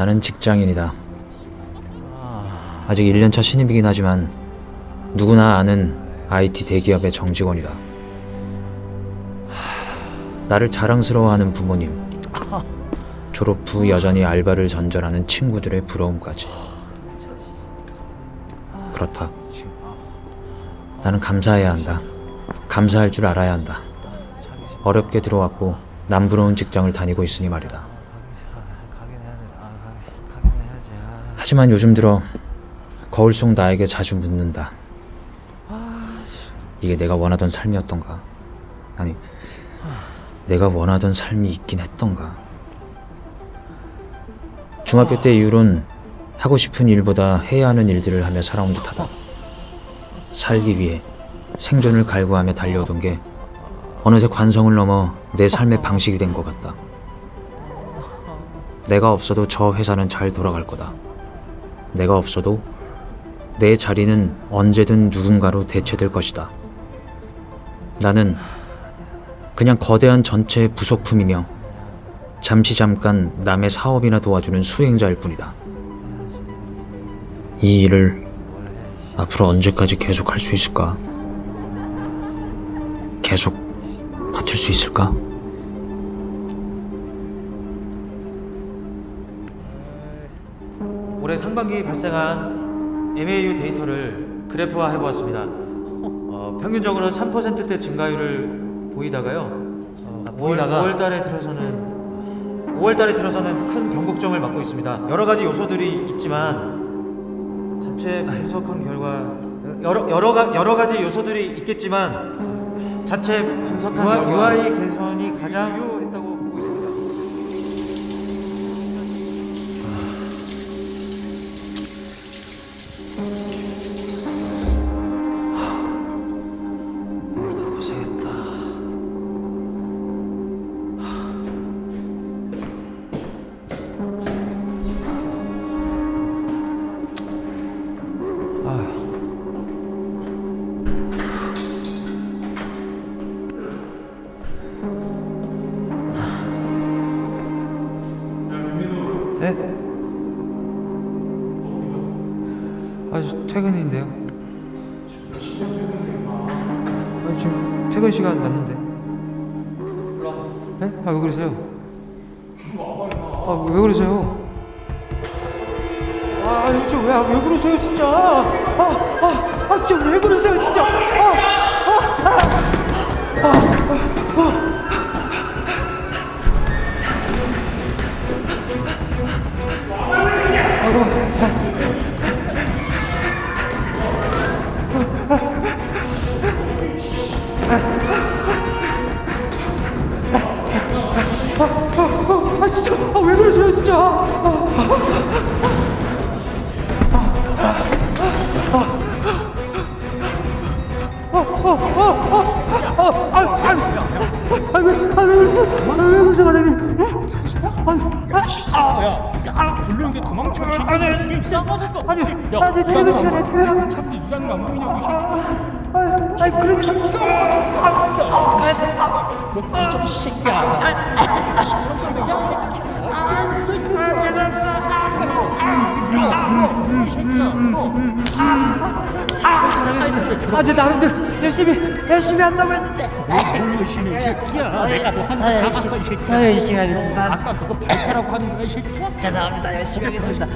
나는 직장인이다. 아직 1년차 신입이긴 하지만 누구나 아는 IT 대기업의 정직원이다. 나를 자랑스러워하는 부모님, 졸업 후 여전히 알바를 전전하는 친구들의 부러움까지. 그렇다. 나는 감사해야 한다. 감사할 줄 알아야 한다. 어렵게 들어왔고 남부러운 직장을 다니고 있으니 말이다. 하지만 요즘 들어 거울 속 나에게 자주 묻는다. 이게 내가 원하던 삶이었던가? 아니, 내가 원하던 삶이 있긴 했던가? 중학교 때 이후론 하고 싶은 일보다 해야 하는 일들을 하며 살아온 듯하다. 살기 위해 생존을 갈구하며 달려오던 게 어느새 관성을 넘어 내 삶의 방식이 된 것 같다. 내가 없어도 저 회사는 잘 돌아갈 거다. 내가 없어도 내 자리는 언제든 누군가로 대체될 것이다. 나는 그냥 거대한 전체의 부속품이며 잠시 잠깐 남의 사업이나 도와주는 수행자일 뿐이다. 이 일을 앞으로 언제까지 계속 할 수 있을까? 계속 버틸 수 있을까? 올해 상반기 발생한 MAU 데이터를 그래프화 해보았습니다. 어, 평균적으로 3%대 증가율을 보이다가요. 어, 5월, 보이다가? 5월 달에 들어서는 5월 달에 들어서는 큰 변곡점을 맞고 있습니다. 여러 가지 요소들이 있지만 자체 분석한 결과 여러 여러 가, 여러 가지 요소들이 있겠지만 자체 분석한 UI, UI 개선이 가장 네? 아, 저 퇴근인데요. 아, 지금 퇴근 시간 맞는데. 네? 아, 왜 그러세요? 아, 왜 그러세요? 아, 이거 왜, 왜 그러세요, 진짜? 아, 아, 아, 진짜 왜 그러세요, ハハハハ! 아, 제 나름대로 열심히, 열심히 한다고 했는데. 뭘 열심히 해, 이 새끼야 내가 너 하는 거다 봤어 이 새끼야 더 열심히 하겠습니다. 아까 그거 발표라고 하는 거야 이 새끼야 죄송합니다. 열심히 하겠습니다.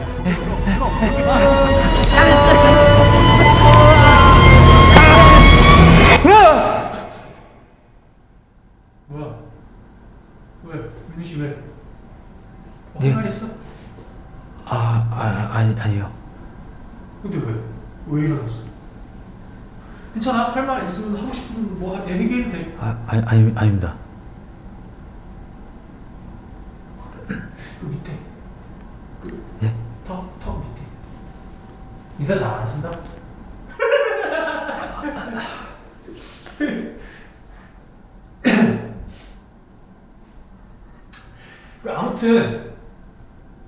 뭐야 왜 민우 씨 왜 네. 할말 있어? 아, 아 아니 아니요. 근데 왜? 왜 일어났어? 괜찮아 할 말 있으면 하고 싶으면 뭐 해- 얘기해도 돼 아 아니 아니 아닙니다. 그 밑에 그 예? 턱, 턱 밑에 인사 잘 안 하신다? 그 아무튼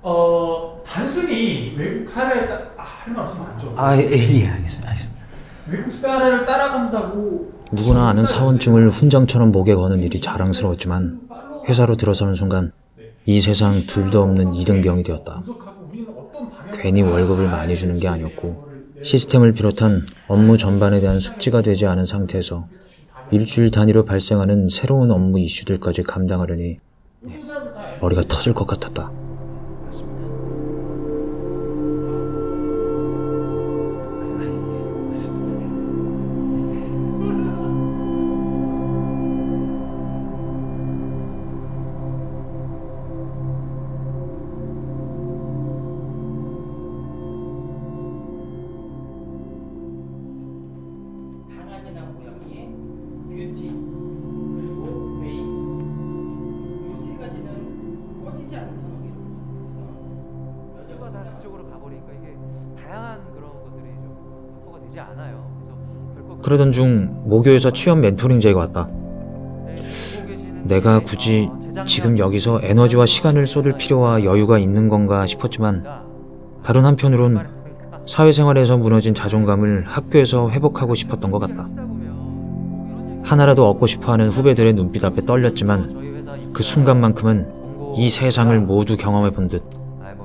어 단순히 외국 사례를 따... 아, 할 말 없으면 안 줘. 아, 예, 예, 알겠습니다. 사례를 따라간다고 누구나 아는 사원증을 훈장처럼 목에 거는 일이 자랑스러웠지만 회사로 들어서는 순간 이 세상 둘도 없는 이등병이 되었다. 괜히 월급을 많이 주는 게 아니었고 시스템을 비롯한 업무 전반에 대한 숙지가 되지 않은 상태에서 일주일 단위로 발생하는 새로운 업무 이슈들까지 감당하려니 머리가 터질 것 같았다. 강아지나 고양이, 뷰티, 그리고 메인. 이 세 가지는 꺼지지 않는 상황이에요. 모두가 다 그쪽으로 가버리니까 이게 다양한 그런 것들이 좀 확보가 되지 않아요. 그래서 결코 그러던 중 모교에서 취업 멘토링제가 왔다. 내가 굳이 지금 여기서 에너지와 시간을 쏟을 필요와 여유가 있는 건가 싶었지만 다른 한편으론 사회생활에서 무너진 자존감을 학교에서 회복하고 싶었던 것 같다. 하나라도 얻고 싶어 하는 후배들의 눈빛 앞에 떨렸지만 그 순간만큼은 이 세상을 모두 경험해 본 듯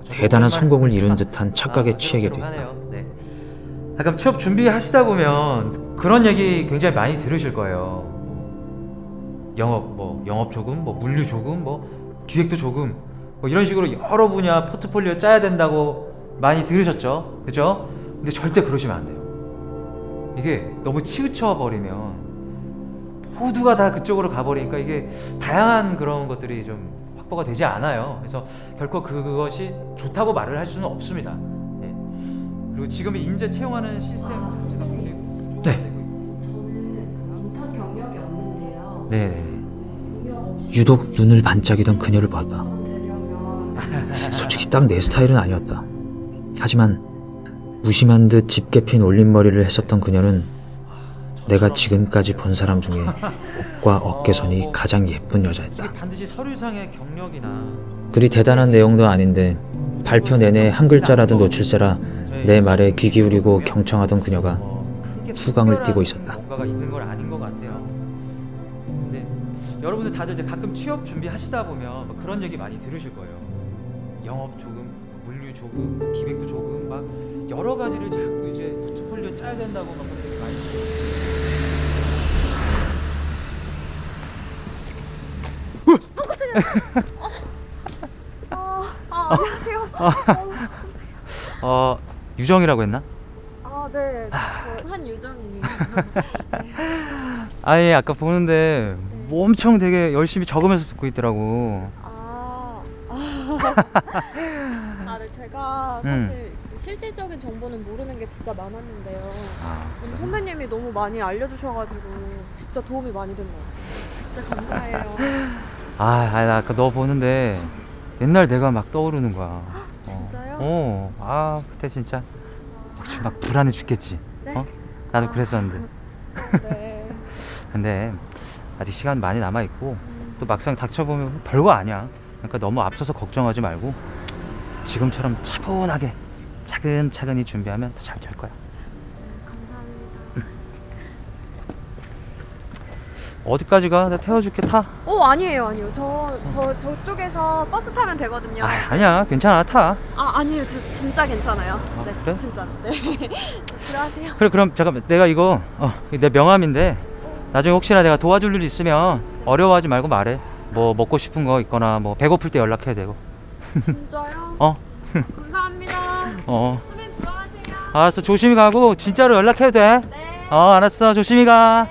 대단한 성공을 이룬 듯한 착각에 취하게 됐다. 네. 약간 취업 준비하시다 보면 그런 얘기 굉장히 많이 들으실 거예요. 영업 뭐 영업 조금, 뭐 물류 조금, 뭐 기획도 조금, 뭐 이런 식으로 여러 분야 포트폴리오 짜야 된다고 많이 들으셨죠, 그죠? 근데 절대 그러시면 안 돼요. 이게 너무 치우쳐 버리면 모두가 다 그쪽으로 가버리니까 이게 다양한 그런 것들이 좀 확보가 되지 않아요. 그래서 결코 그것이 좋다고 말을 할 수는 없습니다. 네. 그리고 지금 인재 채용하는 시스템 자체가 굉장히 부족하고 네. 있고. 저는 인턴 경력이 없는데요. 네. 경력 없이 유독 눈을 반짝이던 그녀를. 인턴 되려면 솔직히 딱 내 스타일은 아니었다. 하지만 무심한 듯 짙게 핀 올림머리를 했었던 그녀는 내가 지금까지 본 사람 중에 목과 어깨선이 가장 예쁜 여자였다. 그리 대단한 내용도 아닌데 발표 내내 한 글자라도 놓칠세라 내 말에 귀 기울이고 경청하던 그녀가 뭐 후광을 띠고 있었다. 여러분들 다들 이제 가끔 취업 준비하시다 보면 막 그런 얘기 많이 들으실 거예요. 영업 조금, 물류 조금, 뭐 기획도 조금 막 여러 가지를 자꾸 이제 포트폴리오 짜야 된다고 막 그런 얘기 많이 들어요. 아, 아 안녕하세요. 어 유정이라고 했나? 아 네, 저 한유정이에요. 아예 아까 보는데 네. 뭐 엄청 되게 열심히 적으면서 듣고 있더라고. 아, 아, 네 제가 음. 사실 실질적인 정보는 모르는 게 진짜 많았는데요. 아, 오늘 선배님이 너무 많이 알려주셔가지고 진짜 도움이 많이 된 것 같아요. 진짜 감사해요. 아, 아니, 나 아까 너 보는데 옛날 내가 막 떠오르는 거야. 어. 진짜요? 어, 아 그때 진짜 혹시 막 불안해 죽겠지. 네. 어? 나도 아. 그랬었는데. 네. 근데 아직 시간 많이 남아 있고 음, 또 막상 닥쳐보면 별거 아니야. 그러니까 너무 앞서서 걱정하지 말고 지금처럼 차분하게 차근차근히 준비하면 더 잘 될 거야. 감사합니다. 어디까지 가? 내가 태워줄게 타. 오 아니에요 아니에요. 저 저 저쪽에서 버스 타면 되거든요. 아, 아니야 괜찮아 타. 아 아니에요 저 진짜 괜찮아요 아, 네 그래? 진짜 네 들어가세요 그래 그럼 잠깐만 내가 이거 어, 내 명함인데 나중에 혹시나 내가 도와줄 일 있으면 어려워하지 말고 말해. 뭐 먹고 싶은 거 있거나 뭐 배고플 때 연락해도 되고. 진짜요? 어. 감사합니다 어. 선배님 들어가세요 알았어 조심히 가고 진짜로 연락해도 돼. 네 어 알았어 조심히 가.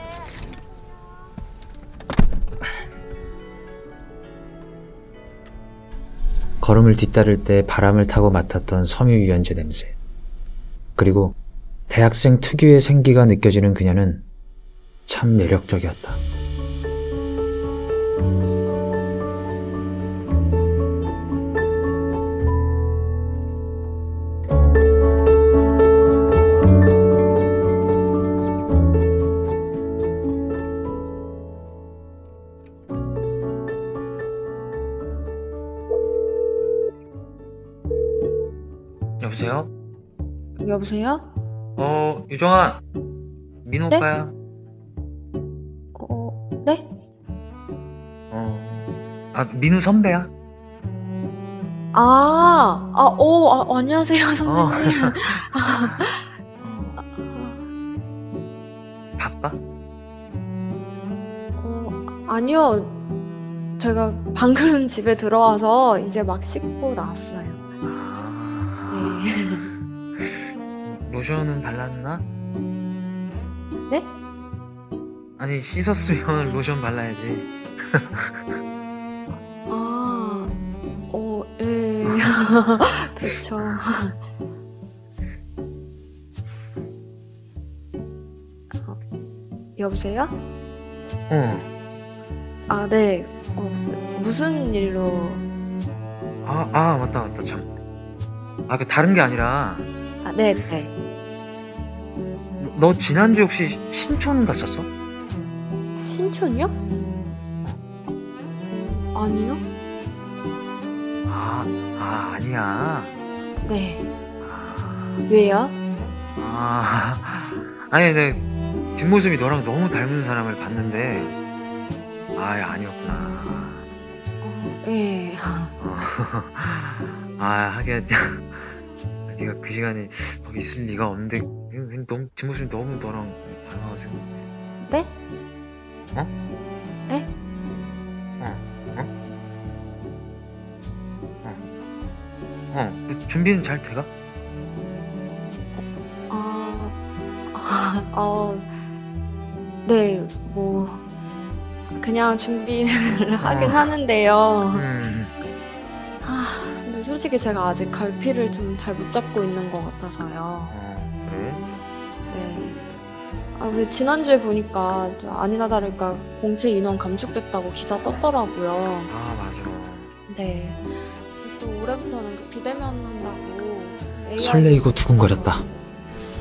걸음을 뒤따를 때 바람을 타고 맡았던 섬유 유연제 냄새. 그리고 대학생 특유의 생기가 느껴지는 그녀는 참 매력적이었다. 여보세요? 어 유정아 민호 네? 오빠야. 어, 네? 어. 아 민우 선배야. 아, 아, 오, 아, 안녕하세요, 선배님. 바빠? 어, 아니요. 제가 방금 집에 들어와서 이제 막 씻고 나왔어요. 로션은 발랐나? 네? 아니 씻었으면 로션 발라야지. 아, 어, 예. 어, 여보세요? 어. 아, 네. 어, 무슨 일로? 아, 아 맞다 맞다 참. 아 그 다른 게 아니라 아, 네, 네. 너, 너 지난주 혹시 신촌 갔었어? 신촌이요? 아니요. 아, 아 아니야. 네. 왜요? 아 아니 내 뒷모습이 너랑 너무 닮은 사람을 봤는데 아 아니었구나. 어, 예. 어, 아 하긴 네가 그 시간에 거기 있을 리가 없는데 너무 뒷모습이 너무 너랑 닮아가지고 네? 어? 에? 어? 어? 어? 어? 그 준비는 잘 돼가? 아, 아, 어, 네, 뭐, 그냥 준비를 하긴 어. 하는데요. 음 솔직히 제가 아직 갈피를 좀 잘 못 잡고 있는 것 같아서요. 어, 그래? 네. 아, 그 지난주에 보니까 또 아니나 다를까 공채 인원 감축됐다고 기사 떴더라고요. 아 맞아 네. 또 올해부터는 그 비대면 한다고. AI 설레이고 두근거렸다.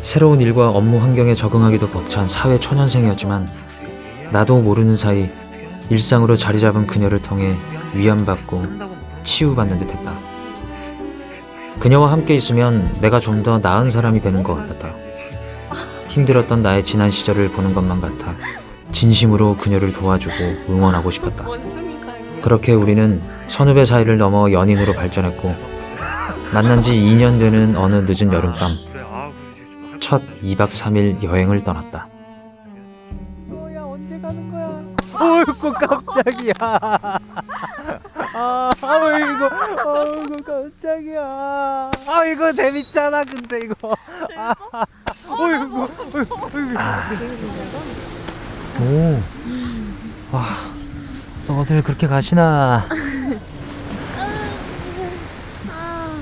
새로운 일과 업무 환경에 적응하기도 벅찬 사회 초년생이었지만 나도 모르는 사이 일상으로 자리 잡은 그녀를 통해 위안받고 치유받는 듯했다. 그녀와 함께 있으면 내가 좀 더 나은 사람이 되는 것 같았다. 힘들었던 나의 지난 시절을 보는 것만 같아 진심으로 그녀를 도와주고 응원하고 싶었다. 그렇게 우리는 선후배 사이를 넘어 연인으로 발전했고 만난 지 2년 되는 어느 늦은 여름밤 첫 2박 3일 여행을 떠났다. 어이구 깜짝이야. 아, 아이고, 아이고 깜짝이야. 아이고 재밌잖아 근데 이거. 아, 어이구, 어이구. 오, 와, 또 어딜 그렇게 가시나? 아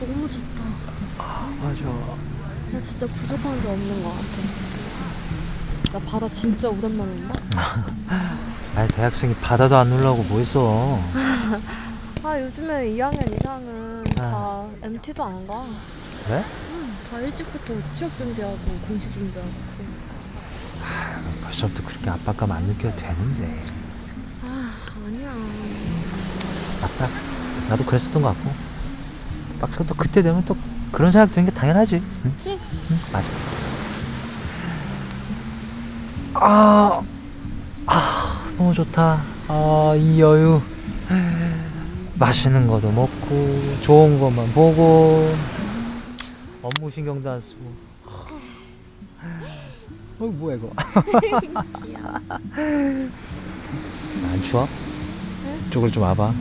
너무 좋다. 맞아. 나 진짜 부족한 게 없는 것 같아. 나 바다 진짜 오랜만에 온다. 아 대학생이 바다도 안 놀라고 뭐 했어? 아 요즘에 2학년 이상은 아. 다 MT도 안 가. 그래? 응, 다 일찍부터 취업 준비하고 공시 준비하고 그러니까. 벌써부터 그렇게 압박감 안 느껴도 되는데. 아 아니야. 맞다. 나도 그랬었던 것 같고. 막상 또 그때 되면 또 그런 생각 드는 게 당연하지. 응? 그치? 응, 맞아. 아, 아, 너무 좋다. 아, 이 여유. 맛있는 것도 먹고, 좋은 것만 보고, 업무 신경도 안 쓰고. 어, 뭐야, 이거. 안 추워? 이쪽으로 좀 와봐.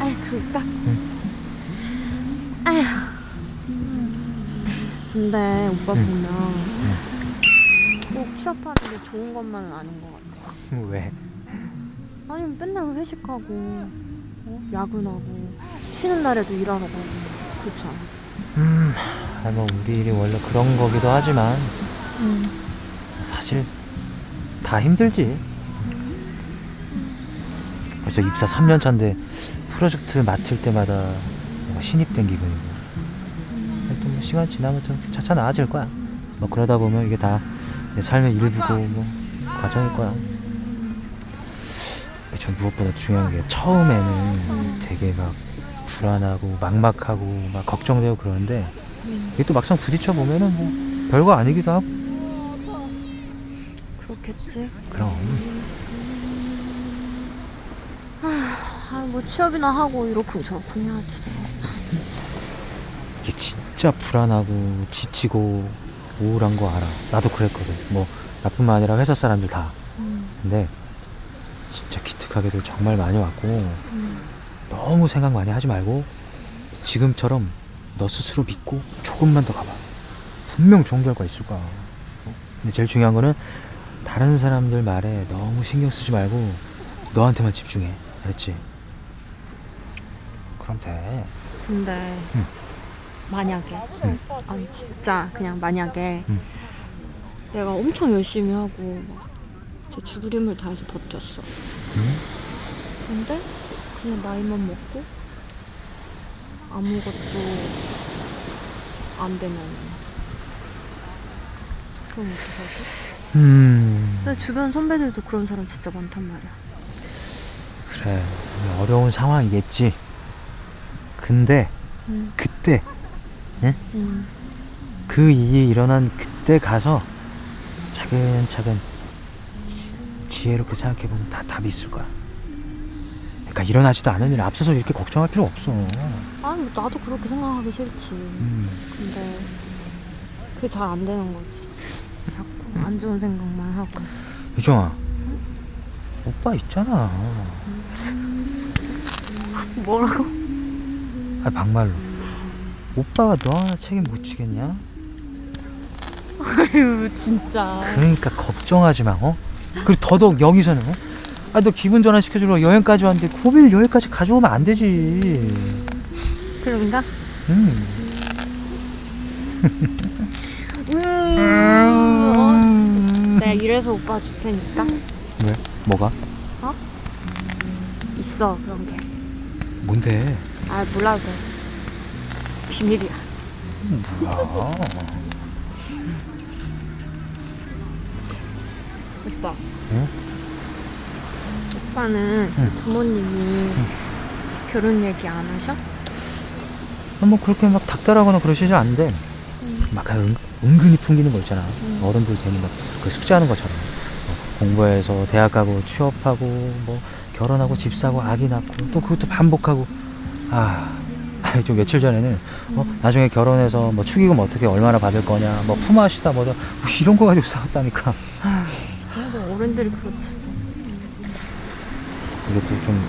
아이 그럴까? 아휴. 근데 오빠 응. 보면 꼭 취업하는 게 좋은 것만은 아닌 것 같아. 왜? 아니면 맨날 회식하고 어? 야근하고 쉬는 날에도 일하러 가고 그렇지 않아? 음, 아, 뭐 우리 일이 원래 그런 거기도 하지만 응. 사실 다 힘들지. 벌써 입사 3년 차인데 프로젝트 맡을 때마다 신입된 기분이고. 또 뭐 시간 지나면 좀 차차 나아질 거야. 뭐 그러다 보면 이게 다내 삶의 일부고 뭐 과정일 거야. 전 무엇보다 중요한 게 처음에는 되게 막 불안하고 막막하고 막 걱정되고 그러는데 이게 또 막상 부딪혀 보면은 뭐 별거 아니기도 하고 그렇겠지. 그럼 아, 뭐 취업이나 하고 이러쿵저러쿵 해야지. 이게 진짜 불안하고 지치고 우울한 거 알아. 나도 그랬거든. 뭐 나뿐만 아니라 회사 사람들 다. 근데 진짜 기특하게도 정말 많이 왔고 너무 생각 많이 하지 말고 지금처럼 너 스스로 믿고 조금만 더 가봐. 분명 좋은 결과 있을 거야. 어? 근데 제일 중요한 거는 다른 사람들 말에 너무 신경 쓰지 말고 너한테만 집중해. 알았지? 그럼 돼. 근데 응. 만약에 응. 아니 진짜 그냥 만약에 응. 내가 엄청 열심히 하고 막제 죽을 힘을 다해서 버텼어. 응? 근데 그냥 나이만 먹고 아무것도 안 되면 그럼 어떡하지? 음. 내 주변 선배들도 그런 사람 진짜 많단 말이야. 그래 어려운 상황이겠지 근데 응. 그때 응. 그 일이 일어난 그때 가서 차근차근 지혜롭게 생각해보면 다 답이 있을 거야 그러니까 일어나지도 않은 일 앞서서 이렇게 걱정할 필요 없어 아니 뭐 나도 그렇게 생각하기 싫지. 음. 근데 그게 잘 안 되는 거지. 자꾸 안 좋은 생각만 하고. 유정아 오빠 있잖아 뭐라고? 아 막말로 오빠가 너 하나 책임 못 지겠냐? 아유 진짜. 그러니까 걱정하지 마, 어? 그리고 더더욱 여기서는, 어? 아, 너 기분 전환 시켜주러 여행까지 왔는데 고비를 여기까지 가져오면 안 되지. 그런가? 음. 음. 내가 이래서 오빠 줄 테니까 왜? 뭐가? 있어 그런 게. 뭔데? 아 몰라도 돼. 비밀이야. 뭐야? 오빠. 응? 오빠는 응. 부모님이 결혼 얘기 안 하셔? 뭐 그렇게 막 닥달하거나 그러시지 않는데, 막 은, 은근히 풍기는 거 있잖아. 어른들 괜히 막그 숙제하는 것처럼. 뭐 공부해서 대학 가고 취업하고 뭐 결혼하고 집 사고 아기 낳고 또 그것도 반복하고 아, 좀 며칠 전에는 어, 나중에 결혼해서 뭐 축의금 어떻게 얼마나 받을 거냐 뭐 품앗이다 뭐다 뭐 이런 거 가지고 싸웠다니까 그래도 어른들이 그렇지. 뭐. 이것도 좀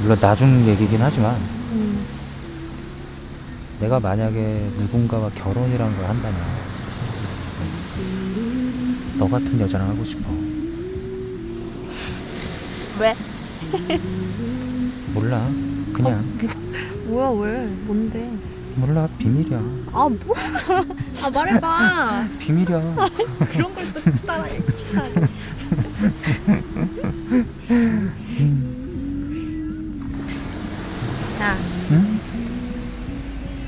물론 나중 얘기긴 하지만 음. 내가 만약에 누군가와 결혼이란 걸 한다면 너 같은 여자랑 하고 싶어 왜? 몰라 그냥 뭐야 왜? 뭔데? 몰라 비밀이야 아 뭐야? 아 말해봐. 비밀이야 그런 걸 또 따라 얘기치 야, 응?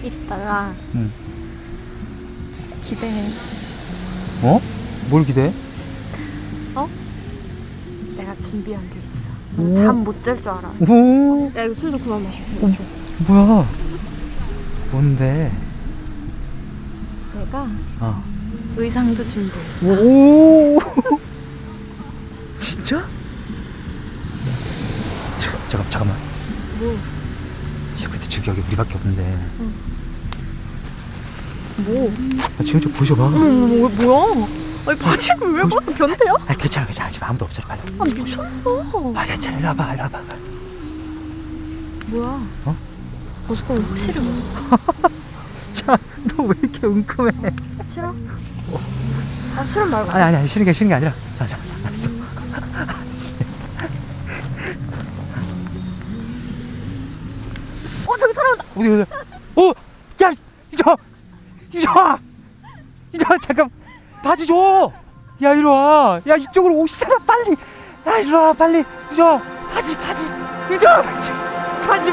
이따가 응. 기대해. 어? 뭘 기대해? 내가 준비한 게 있어. 오. 잠못 잘 줄 알아. 오 야 이거 술도 그만 마시고. 줘. 뭐야 뭔데 내가 어. 의상도 준비했어. 오 진짜? 잠깐 잠깐 잠깐만 뭐? 야 근데 저기 여기 우리밖에 없는데 뭐? 아, 지금 좀 보셔봐 어머 뭐, 뭐야? 아니 바지를 왜 벗어? 변태야? 아 괜찮아 괜찮아 지금 아무도 없어 빨리 아 미쳤나? 아 괜찮아 이리 와봐 이리 와봐 뭐야? 어? 거면 확실히 벗어. 자너 왜 이렇게 은큼해? 싫어? 아 싫은 말고. 아니 아니 아니 싫은 게 싫은 게 아니라. 자 자 알았어. 어 저기 사람 온다. 어디 어디? 어? 야 이저 이저 이저 잠깐. 바지 줘 야 이리 와 야 이쪽으로 오시잖아 빨리. 야 이리 와 빨리. 이저 바지 바지. 이저 바지. 바지